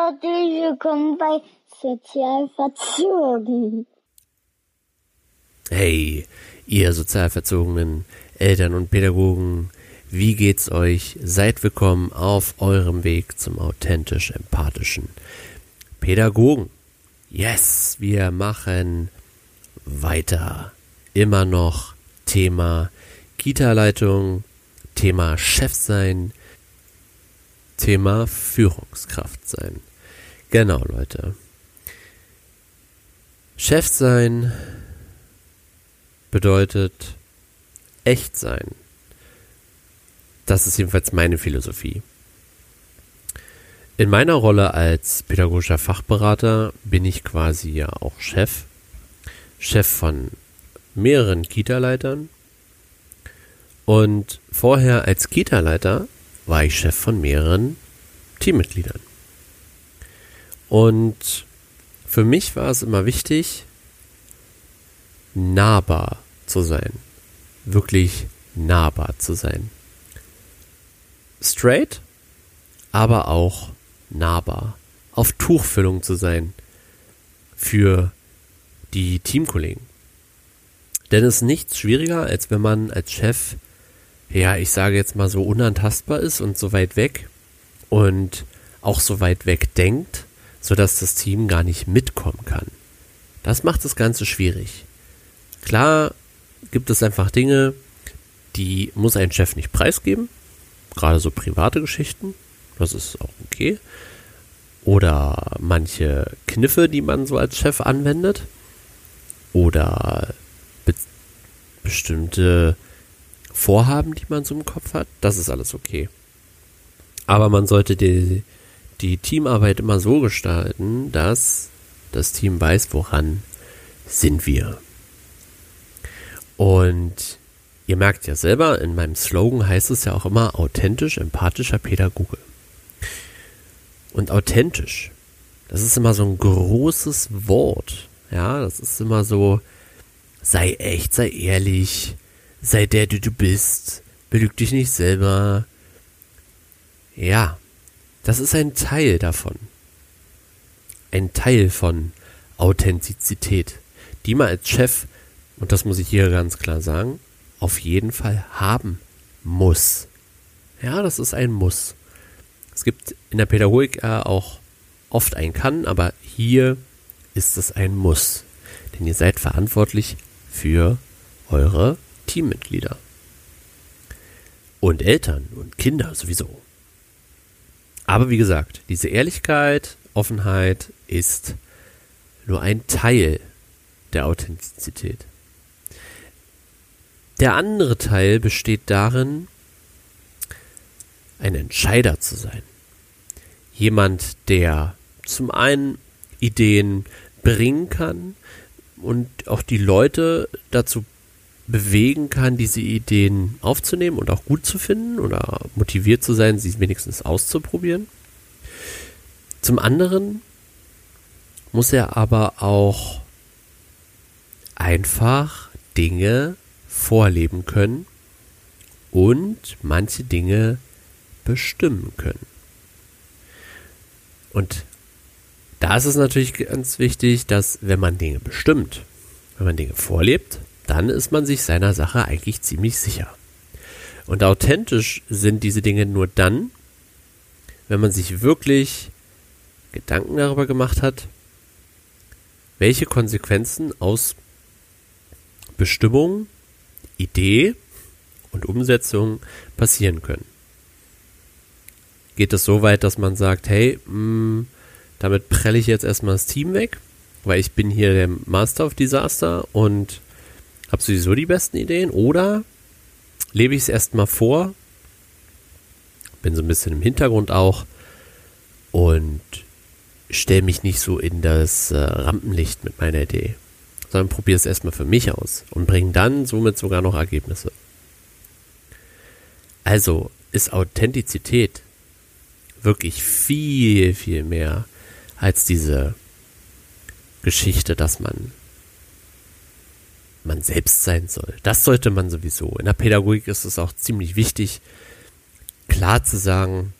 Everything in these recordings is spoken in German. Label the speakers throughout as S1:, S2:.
S1: herzlich willkommen bei Sozialverzogen.
S2: Hey, ihr sozialverzogenen Eltern und Pädagogen, wie geht's euch? Seid willkommen auf eurem Weg zum authentisch empathischen Pädagogen. Yes, wir machen weiter. Immer noch Thema Kita-Leitung, Thema Chef sein, Thema Führungskraft sein. Genau, Leute. Chef sein bedeutet echt sein. Das ist jedenfalls meine Philosophie. In meiner Rolle als pädagogischer Fachberater bin ich quasi ja auch Chef. Chef von mehreren Kita-Leitern. Und vorher als Kita-Leiter war ich Chef von mehreren Teammitgliedern. Und für mich war es immer wichtig, nahbar zu sein. Wirklich nahbar zu sein. Straight, aber auch nahbar. Auf Tuchfüllung zu sein für die Teamkollegen. Denn es ist nichts schwieriger, als wenn man als Chef ja, ich sage jetzt mal so unantastbar ist und so weit weg und auch so weit weg denkt, sodass das Team gar nicht mitkommen kann. Das macht das Ganze schwierig. Klar gibt es einfach Dinge, die muss ein Chef nicht preisgeben, gerade so private Geschichten, das ist auch okay. Oder manche Kniffe, die man so als Chef anwendet. Oder be bestimmte Vorhaben, die man so im Kopf hat, das ist alles okay. Aber man sollte die, die Teamarbeit immer so gestalten, dass das Team weiß, woran sind wir. Und ihr merkt ja selber, in meinem Slogan heißt es ja auch immer authentisch, empathischer Pädagoge. Und authentisch, das ist immer so ein großes Wort. Ja, das ist immer so, sei echt, sei ehrlich, sei der, der du bist, belüg dich nicht selber. Ja, das ist ein Teil davon. Ein Teil von Authentizität, die man als Chef, und das muss ich hier ganz klar sagen, auf jeden Fall haben muss. Ja, das ist ein Muss. Es gibt in der Pädagogik äh, auch oft ein Kann, aber hier ist es ein Muss. Denn ihr seid verantwortlich für eure Teammitglieder. Und Eltern und Kinder sowieso. Aber wie gesagt, diese Ehrlichkeit, Offenheit ist nur ein Teil der Authentizität. Der andere Teil besteht darin, ein Entscheider zu sein. Jemand, der zum einen Ideen bringen kann und auch die Leute dazu bewegen kann, diese Ideen aufzunehmen und auch gut zu finden oder motiviert zu sein, sie wenigstens auszuprobieren. Zum anderen muss er aber auch einfach Dinge vorleben können und manche Dinge bestimmen können. Und da ist es natürlich ganz wichtig, dass wenn man Dinge bestimmt, wenn man Dinge vorlebt, dann ist man sich seiner Sache eigentlich ziemlich sicher. Und authentisch sind diese Dinge nur dann, wenn man sich wirklich Gedanken darüber gemacht hat, welche Konsequenzen aus Bestimmung, Idee und Umsetzung passieren können. Geht es so weit, dass man sagt, hey, mh, mm, damit prelle ich jetzt erstmal das Team weg, weil ich bin hier der Master of Disaster und habe sowieso die besten Ideen oder lebe ich es erstmal vor, bin so ein bisschen im Hintergrund auch und stelle mich nicht so in das äh, Rampenlicht mit meiner Idee, sondern probiere es erstmal für mich aus und bringe dann somit sogar noch Ergebnisse. Also ist Authentizität wirklich viel, viel mehr als diese Geschichte, dass man man selbst sein soll. Das sollte man sowieso. In der Pädagogik ist es auch ziemlich wichtig, klar zu sagen,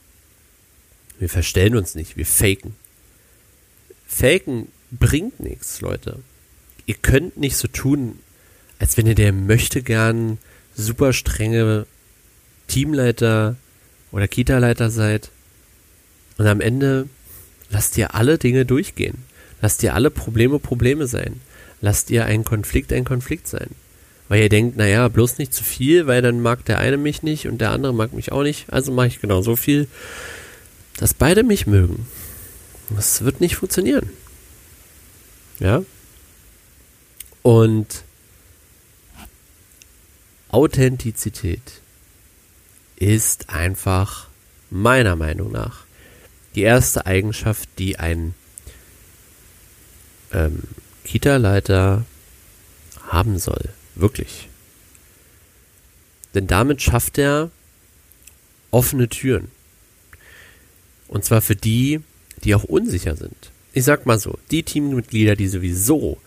S2: wir verstellen uns nicht, wir faken. Faken bringt nichts, Leute. Ihr könnt nicht so tun, als wenn ihr der möchte gern super strenge Teamleiter oder Kita-Leiter seid. Und am Ende lasst ihr alle Dinge durchgehen. Lasst ihr alle Probleme Probleme sein. Lasst ihr einen Konflikt ein Konflikt sein. Weil ihr denkt, naja, bloß nicht zu viel, weil dann mag der eine mich nicht und der andere mag mich auch nicht. Also mache ich genau so viel, dass beide mich mögen. Das wird nicht funktionieren. Ja? Und Authentizität ist einfach meiner Meinung nach die erste Eigenschaft, die ein ähm, Kita-Leiter haben soll. Wirklich. Denn damit schafft er offene Türen. Und zwar für die, die auch unsicher sind. Ich sag mal so, die Teammitglieder, die sowieso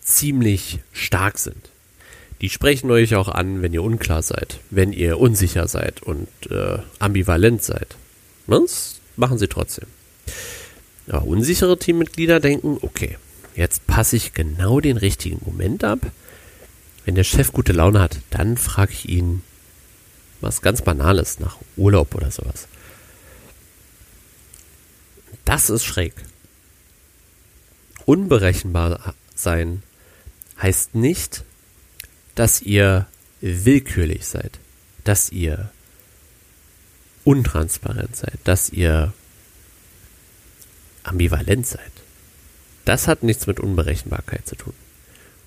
S2: ziemlich stark sind, die sprechen euch auch an, wenn ihr unklar seid, wenn ihr unsicher seid und äh, ambivalent seid. Das machen sie trotzdem. Aber unsichere Teammitglieder denken, okay, jetzt passe ich genau den richtigen Moment ab. Wenn der Chef gute Laune hat, dann frage ich ihn was ganz Banales nach Urlaub oder sowas. Das ist schräg. Unberechenbar sein heißt nicht, dass ihr willkürlich seid, dass ihr untransparent seid, dass ihr ambivalent seid. Das hat nichts mit Unberechenbarkeit zu tun.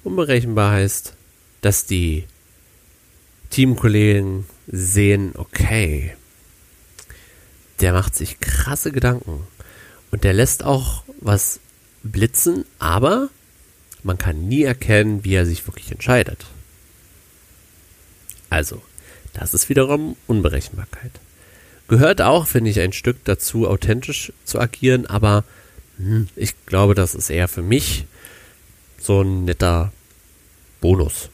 S2: Unberechenbar heißt, dass die Teamkollegen sehen, okay, der macht sich krasse Gedanken und der lässt auch was blitzen, aber man kann nie erkennen, wie er sich wirklich entscheidet. Also, das ist wiederum Unberechenbarkeit. Gehört auch, finde ich, ein Stück dazu, authentisch zu agieren, aber hm, ich glaube, das ist eher für mich so ein netter Bonus.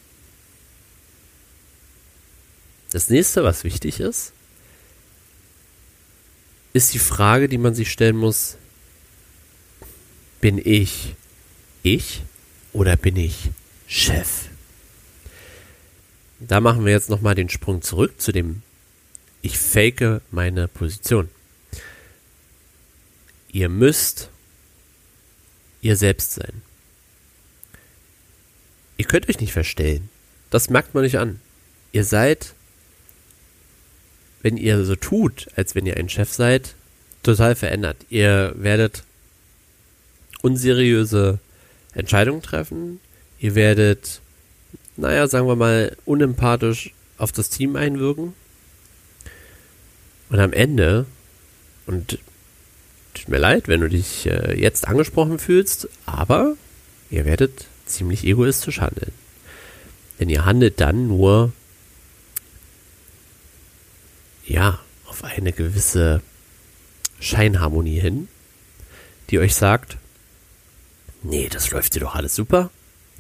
S2: Das nächste, was wichtig ist, ist die Frage, die man sich stellen muss, bin ich ich oder bin ich Chef? Da machen wir jetzt nochmal den Sprung zurück zu dem ich fake meine Position. Ihr müsst ihr selbst sein. Ihr könnt euch nicht verstellen. Das merkt man nicht an. Ihr seid, wenn ihr so tut, als wenn ihr ein Chef seid, total verändert. Ihr werdet unseriöse Entscheidungen treffen. Ihr werdet, naja, sagen wir mal, unempathisch auf das Team einwirken. Und am Ende, und tut mir leid, wenn du dich äh, jetzt angesprochen fühlst, aber ihr werdet ziemlich egoistisch handeln. Denn ihr handelt dann nur, ja, auf eine gewisse Scheinharmonie hin, die euch sagt, nee, das läuft dir doch alles super.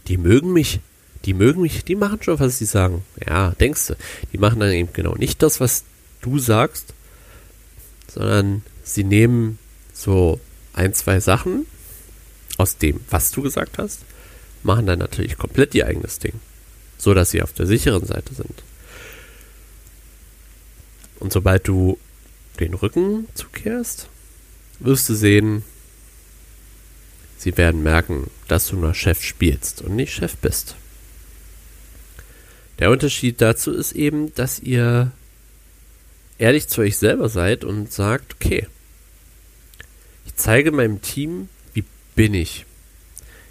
S2: Die mögen mich, die mögen mich, die machen schon, was sie sagen. Ja, denkst du, die machen dann eben genau nicht das, was du sagst, sondern sie nehmen so ein, zwei Sachen aus dem, was du gesagt hast, machen dann natürlich komplett ihr eigenes Ding, so dass sie auf der sicheren Seite sind. Und sobald du den Rücken zukehrst, wirst du sehen, sie werden merken, dass du nur Chef spielst und nicht Chef bist. Der Unterschied dazu ist eben, dass ihr ehrlich zu euch selber seid und sagt, okay, ich zeige meinem Team, wie bin ich.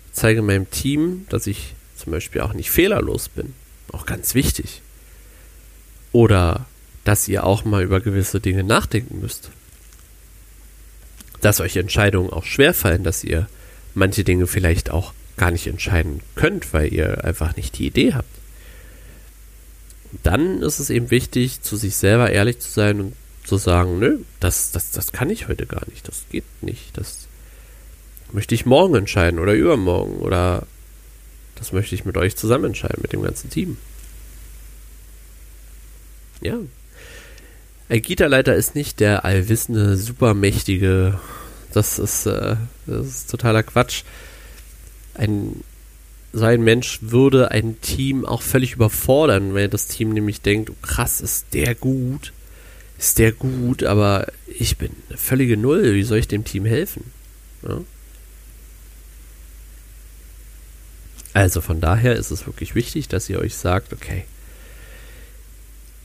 S2: Ich zeige meinem Team, dass ich zum Beispiel auch nicht fehlerlos bin. Auch ganz wichtig. Oder dass ihr auch mal über gewisse Dinge nachdenken müsst. Dass euch Entscheidungen auch schwerfallen, dass ihr manche Dinge vielleicht auch gar nicht entscheiden könnt, weil ihr einfach nicht die Idee habt dann ist es eben wichtig, zu sich selber ehrlich zu sein und zu sagen, nö, das, das, das kann ich heute gar nicht, das geht nicht, das möchte ich morgen entscheiden oder übermorgen oder das möchte ich mit euch zusammen entscheiden, mit dem ganzen Team. Ja. Ein Gita-Leiter ist nicht der allwissende, supermächtige, Das ist, äh, das ist totaler Quatsch. Ein, so ein Mensch würde ein Team auch völlig überfordern, wenn das Team nämlich denkt, oh, krass, ist der gut, ist der gut, aber ich bin eine völlige Null, wie soll ich dem Team helfen? Ja? Also von daher ist es wirklich wichtig, dass ihr euch sagt, okay,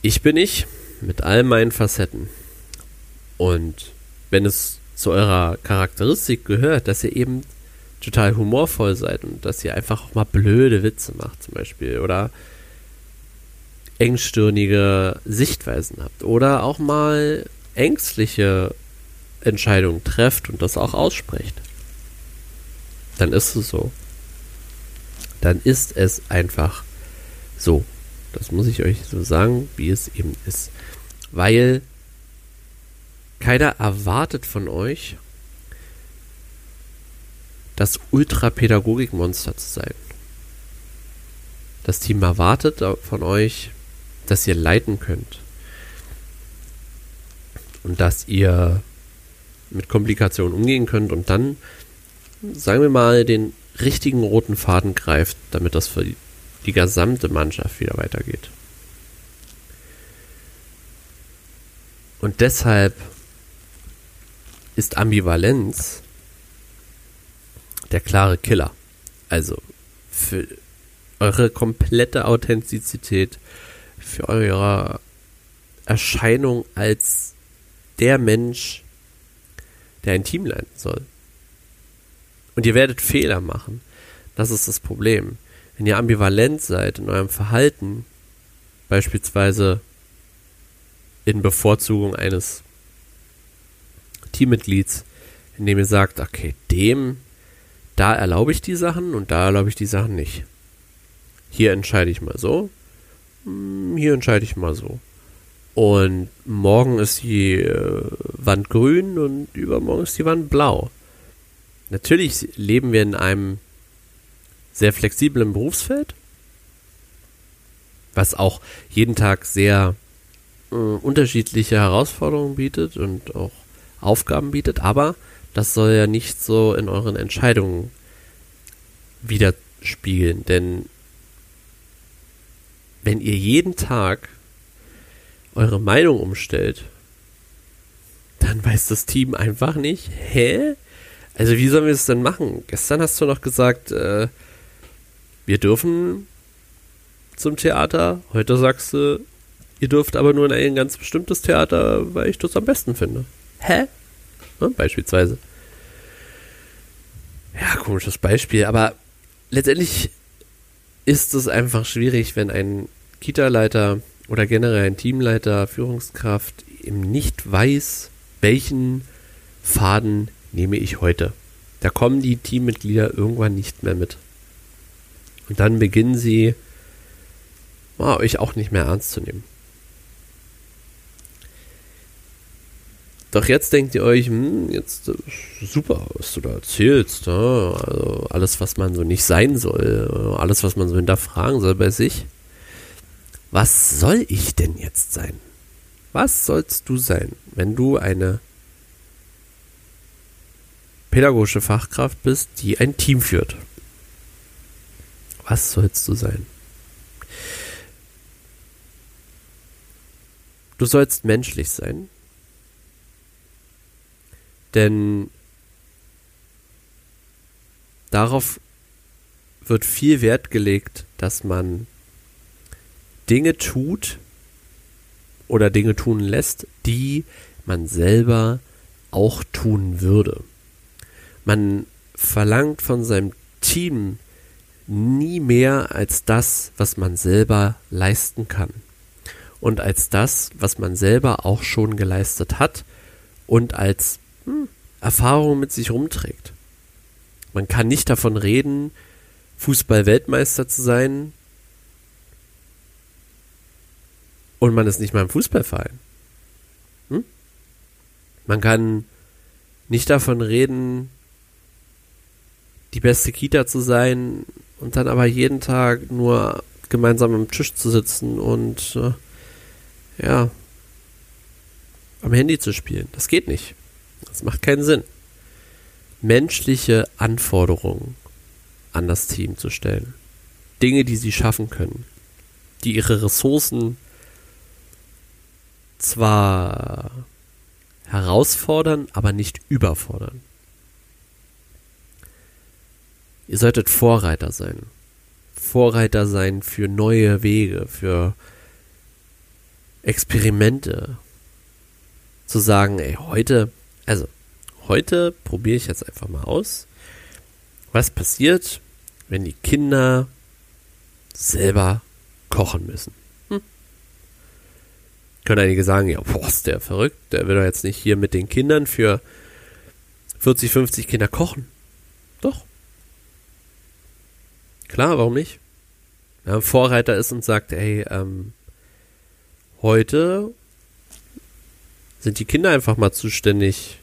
S2: ich bin ich mit all meinen Facetten. Und wenn es zu eurer Charakteristik gehört, dass ihr eben total humorvoll seid und dass ihr einfach auch mal blöde Witze macht zum Beispiel oder engstirnige Sichtweisen habt oder auch mal ängstliche Entscheidungen trefft und das auch aussprecht, dann ist es so. Dann ist es einfach so. Das muss ich euch so sagen, wie es eben ist. Weil keiner erwartet von euch, das Ultrapädagogikmonster zu sein. Das Team erwartet von euch, dass ihr leiten könnt. Und dass ihr mit Komplikationen umgehen könnt und dann, sagen wir mal, den richtigen roten Faden greift, damit das für die gesamte Mannschaft wieder weitergeht. Und deshalb ist Ambivalenz der klare Killer. Also für eure komplette Authentizität, für eure Erscheinung als der Mensch, der ein Team leiten soll. Und ihr werdet Fehler machen. Das ist das Problem. Wenn ihr ambivalent seid in eurem Verhalten, beispielsweise in Bevorzugung eines Teammitglieds, indem ihr sagt, okay, dem, da erlaube ich die Sachen und da erlaube ich die Sachen nicht. Hier entscheide ich mal so, hm, hier entscheide ich mal so. Und morgen ist die äh, Wand grün und übermorgen ist die Wand blau. Natürlich leben wir in einem sehr flexiblen Berufsfeld, was auch jeden Tag sehr äh, unterschiedliche Herausforderungen bietet und auch Aufgaben bietet, aber das soll ja nicht so in euren Entscheidungen widerspiegeln, denn wenn ihr jeden Tag eure Meinung umstellt, dann weiß das Team einfach nicht, hä? Also wie sollen wir es denn machen? Gestern hast du noch gesagt, äh, wir dürfen zum Theater. Heute sagst du, ihr dürft aber nur in ein ganz bestimmtes Theater, weil ich das am besten finde. Hä? Ja, beispielsweise. Ja, komisches Beispiel, aber letztendlich ist es einfach schwierig, wenn ein Kita-Leiter oder generell ein Teamleiter, Führungskraft eben nicht weiß, welchen Faden nehme ich heute. Da kommen die Teammitglieder irgendwann nicht mehr mit. Und dann beginnen sie, oh, euch auch nicht mehr ernst zu nehmen. Doch jetzt denkt ihr euch, hm, jetzt äh, super, was du da erzählst. Ja? Also alles, was man so nicht sein soll, alles, was man so hinterfragen soll bei sich. Was soll ich denn jetzt sein? Was sollst du sein, wenn du eine pädagogische Fachkraft bist, die ein Team führt? Was sollst du sein? Du sollst menschlich sein, denn darauf wird viel Wert gelegt, dass man Dinge tut oder Dinge tun lässt, die man selber auch tun würde. Man verlangt von seinem Team nie mehr als das, was man selber leisten kann. Und als das, was man selber auch schon geleistet hat und als Erfahrung mit sich rumträgt. Man kann nicht davon reden, Fußball-Weltmeister zu sein und man ist nicht mal im Fußballverein. Hm? Man kann nicht davon reden, die beste Kita zu sein und dann aber jeden Tag nur gemeinsam am Tisch zu sitzen und äh, ja, am Handy zu spielen. Das geht nicht. Das macht keinen Sinn. menschliche Anforderungen an das Team zu stellen. Dinge, die sie schaffen können, die ihre Ressourcen zwar herausfordern, aber nicht überfordern. Ihr solltet Vorreiter sein. Vorreiter sein für neue Wege, für Experimente. Zu sagen, ey, heute, also, heute probiere ich jetzt einfach mal aus, was passiert, wenn die Kinder selber kochen müssen. Hm. Können einige sagen, ja, boah, ist der verrückt, der will doch jetzt nicht hier mit den Kindern für 40, 50 Kinder kochen. Doch. Klar, warum nicht? Man Vorreiter ist und sagt, ey, ähm, heute sind die Kinder einfach mal zuständig,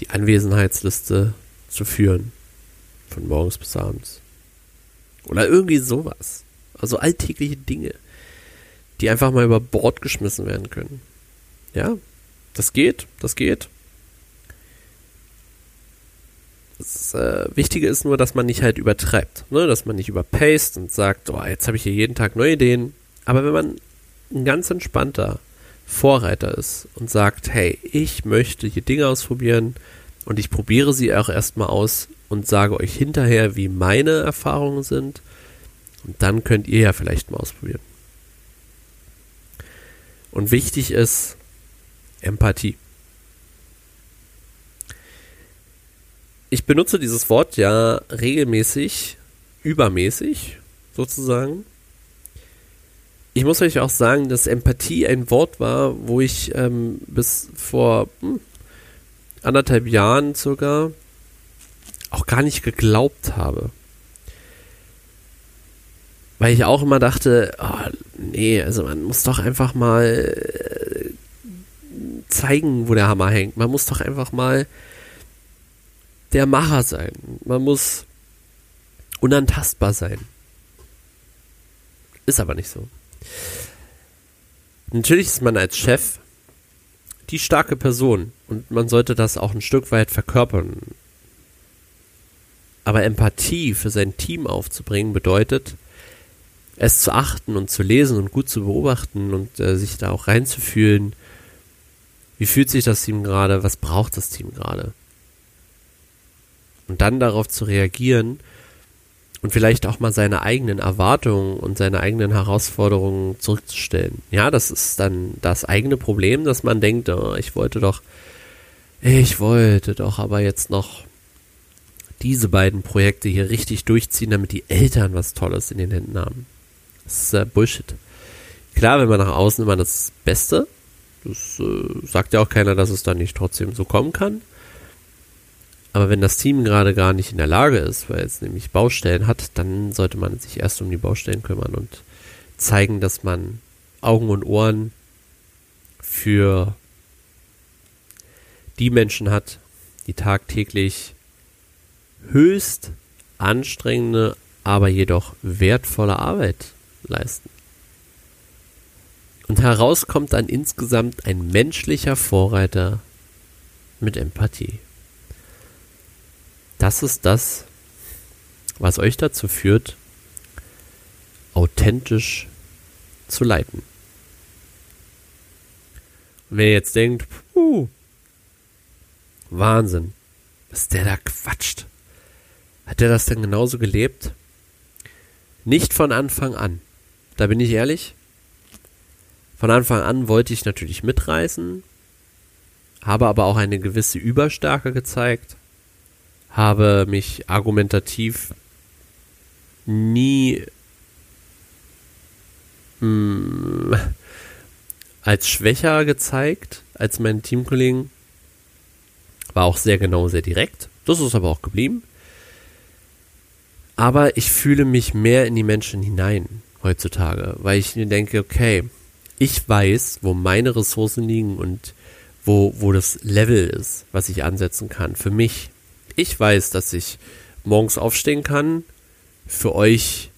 S2: die Anwesenheitsliste zu führen. Von morgens bis abends. Oder irgendwie sowas. Also alltägliche Dinge, die einfach mal über Bord geschmissen werden können. Ja, das geht, das geht. Das äh, Wichtige ist nur, dass man nicht halt übertreibt, ne? dass man nicht überpaced und sagt, oh, jetzt habe ich hier jeden Tag neue Ideen. Aber wenn man ein ganz entspannter Vorreiter ist und sagt, hey, ich möchte hier Dinge ausprobieren und ich probiere sie auch erstmal aus und sage euch hinterher, wie meine Erfahrungen sind und dann könnt ihr ja vielleicht mal ausprobieren. Und wichtig ist Empathie. Ich benutze dieses Wort ja regelmäßig, übermäßig sozusagen. Ich muss euch auch sagen, dass Empathie ein Wort war, wo ich ähm, bis vor hm, anderthalb Jahren circa auch gar nicht geglaubt habe weil ich auch immer dachte, oh, nee, also man muss doch einfach mal äh, zeigen, wo der Hammer hängt. Man muss doch einfach mal der Macher sein. Man muss unantastbar sein. Ist aber nicht so. Natürlich ist man als Chef die starke Person und man sollte das auch ein Stück weit verkörpern. Aber Empathie für sein Team aufzubringen bedeutet, es zu achten und zu lesen und gut zu beobachten und äh, sich da auch reinzufühlen. Wie fühlt sich das Team gerade? Was braucht das Team gerade? Und dann darauf zu reagieren und vielleicht auch mal seine eigenen Erwartungen und seine eigenen Herausforderungen zurückzustellen. Ja, das ist dann das eigene Problem, dass man denkt, oh, ich wollte doch, ich wollte doch aber jetzt noch diese beiden Projekte hier richtig durchziehen, damit die Eltern was Tolles in den Händen haben. Das ist äh, Bullshit. Klar, wenn man nach außen immer das Beste, das äh, sagt ja auch keiner, dass es dann nicht trotzdem so kommen kann. Aber wenn das Team gerade gar nicht in der Lage ist, weil es nämlich Baustellen hat, dann sollte man sich erst um die Baustellen kümmern und zeigen, dass man Augen und Ohren für die Menschen hat, die tagtäglich höchst anstrengende, aber jedoch wertvolle Arbeit leisten. Und heraus kommt dann insgesamt ein menschlicher Vorreiter mit Empathie. Das ist das, was euch dazu führt, authentisch zu leiten. Und wenn ihr jetzt denkt, puh, Wahnsinn, was der da quatscht. Hat der das denn genauso gelebt? Nicht von Anfang an. Da bin ich ehrlich. Von Anfang an wollte ich natürlich mitreißen, habe aber auch eine gewisse Überstärke gezeigt, habe mich argumentativ nie mh, hm, als schwächer gezeigt als meine Teamkollegen. War auch sehr genau, sehr direkt. Das ist aber auch geblieben. Aber ich fühle mich mehr in die Menschen hinein heutzutage, weil ich mir denke, okay, ich weiß, wo meine Ressourcen liegen und wo, wo das Level ist, was ich ansetzen kann. Für mich. Ich weiß, dass ich morgens aufstehen kann, für euch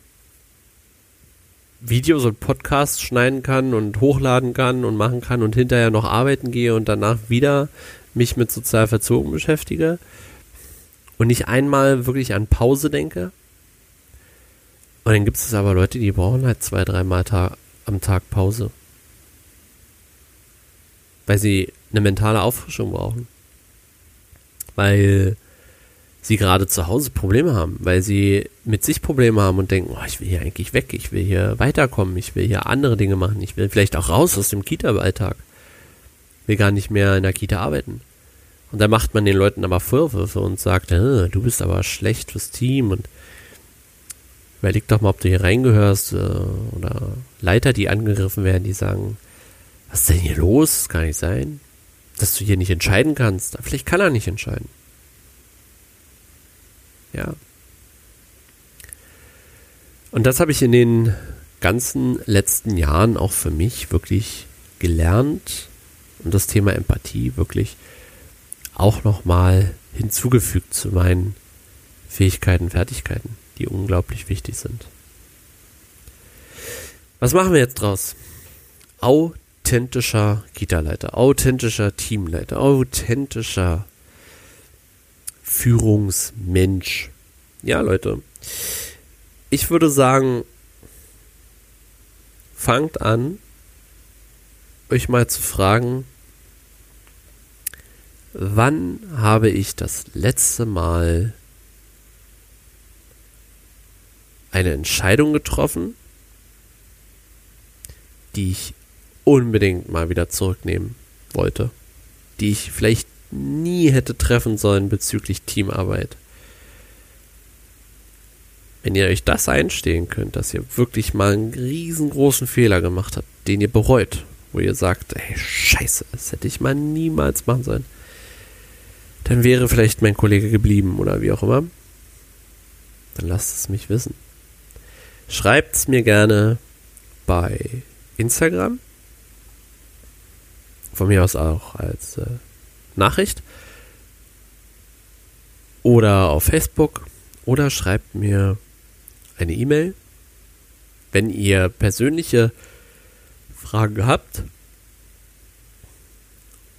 S2: Videos und Podcasts schneiden kann und hochladen kann und machen kann und hinterher noch arbeiten gehe und danach wieder mich mit sozial verzogen beschäftige. und nicht einmal wirklich an Pause denke. Und dann gibt es aber Leute, die brauchen halt zwei, dreimal ta am Tag Pause. Weil sie eine mentale Auffrischung brauchen. Weil sie gerade zu Hause Probleme haben, weil sie mit sich Probleme haben und denken, oh, ich will hier eigentlich weg, ich will hier weiterkommen, ich will hier andere Dinge machen, ich will vielleicht auch raus aus dem Kita-Alltag, will gar nicht mehr in der Kita arbeiten. Und da macht man den Leuten aber Vorwürfe und sagt, äh, du bist aber schlecht fürs Team und überleg doch mal, ob du hier reingehörst äh, oder Leiter, die angegriffen werden, die sagen, was ist denn hier los? Das kann nicht sein, dass du hier nicht entscheiden kannst. Vielleicht kann er nicht entscheiden. Ja. Und das habe ich in den ganzen letzten Jahren auch für mich wirklich gelernt und das Thema Empathie wirklich auch nochmal hinzugefügt zu meinen Fähigkeiten, Fertigkeiten, die unglaublich wichtig sind. Was machen wir jetzt draus? Authentischer Kita-Leiter, authentischer Teamleiter, authentischer Führungsmensch. Ja, Leute. Ich würde sagen, fangt an, euch mal zu fragen, wann habe ich das letzte Mal eine Entscheidung getroffen, die ich unbedingt mal wieder zurücknehmen wollte, die ich vielleicht nie hätte treffen sollen bezüglich Teamarbeit. Wenn ihr euch das einstehen könnt, dass ihr wirklich mal einen riesengroßen Fehler gemacht habt, den ihr bereut, wo ihr sagt, ey, scheiße, das hätte ich mal niemals machen sollen, dann wäre vielleicht mein Kollege geblieben oder wie auch immer. Dann lasst es mich wissen. Schreibt es mir gerne bei Instagram. Von mir aus auch als äh, Nachricht oder auf Facebook oder schreibt mir eine E-Mail. Wenn ihr persönliche Fragen habt,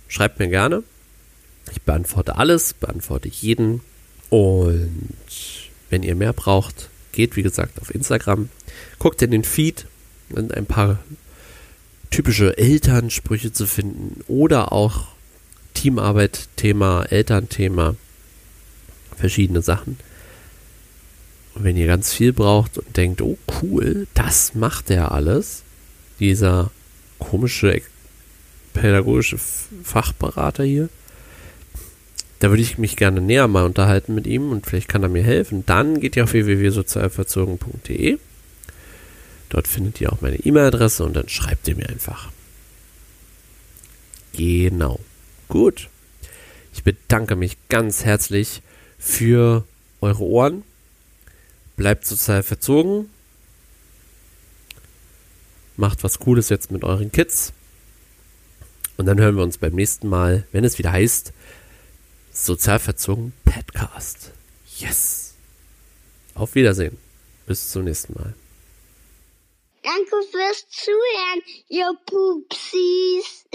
S2: schreibt mir gerne. Ich beantworte alles, beantworte jeden. Und wenn ihr mehr braucht, geht wie gesagt auf Instagram, guckt in den Feed, sind ein paar typische Elternsprüche zu finden oder auch Teamarbeit, Thema, Elternthema, verschiedene Sachen. Und wenn ihr ganz viel braucht und denkt, oh cool, das macht er alles, dieser komische pädagogische Fachberater hier, da würde ich mich gerne näher mal unterhalten mit ihm und vielleicht kann er mir helfen. Dann geht ihr auf www.sozialverzogen.de. Dort findet ihr auch meine E-Mail-Adresse und dann schreibt ihr mir einfach. Genau. Gut. Ich bedanke mich ganz herzlich für eure Ohren. Bleibt sozial verzogen. Macht was Cooles jetzt mit euren Kids. Und dann hören wir uns beim nächsten Mal, wenn es wieder heißt, sozial verzogen Podcast. Yes. Auf Wiedersehen. Bis zum nächsten Mal.
S1: Danke fürs Zuhören, ihr Pupsis.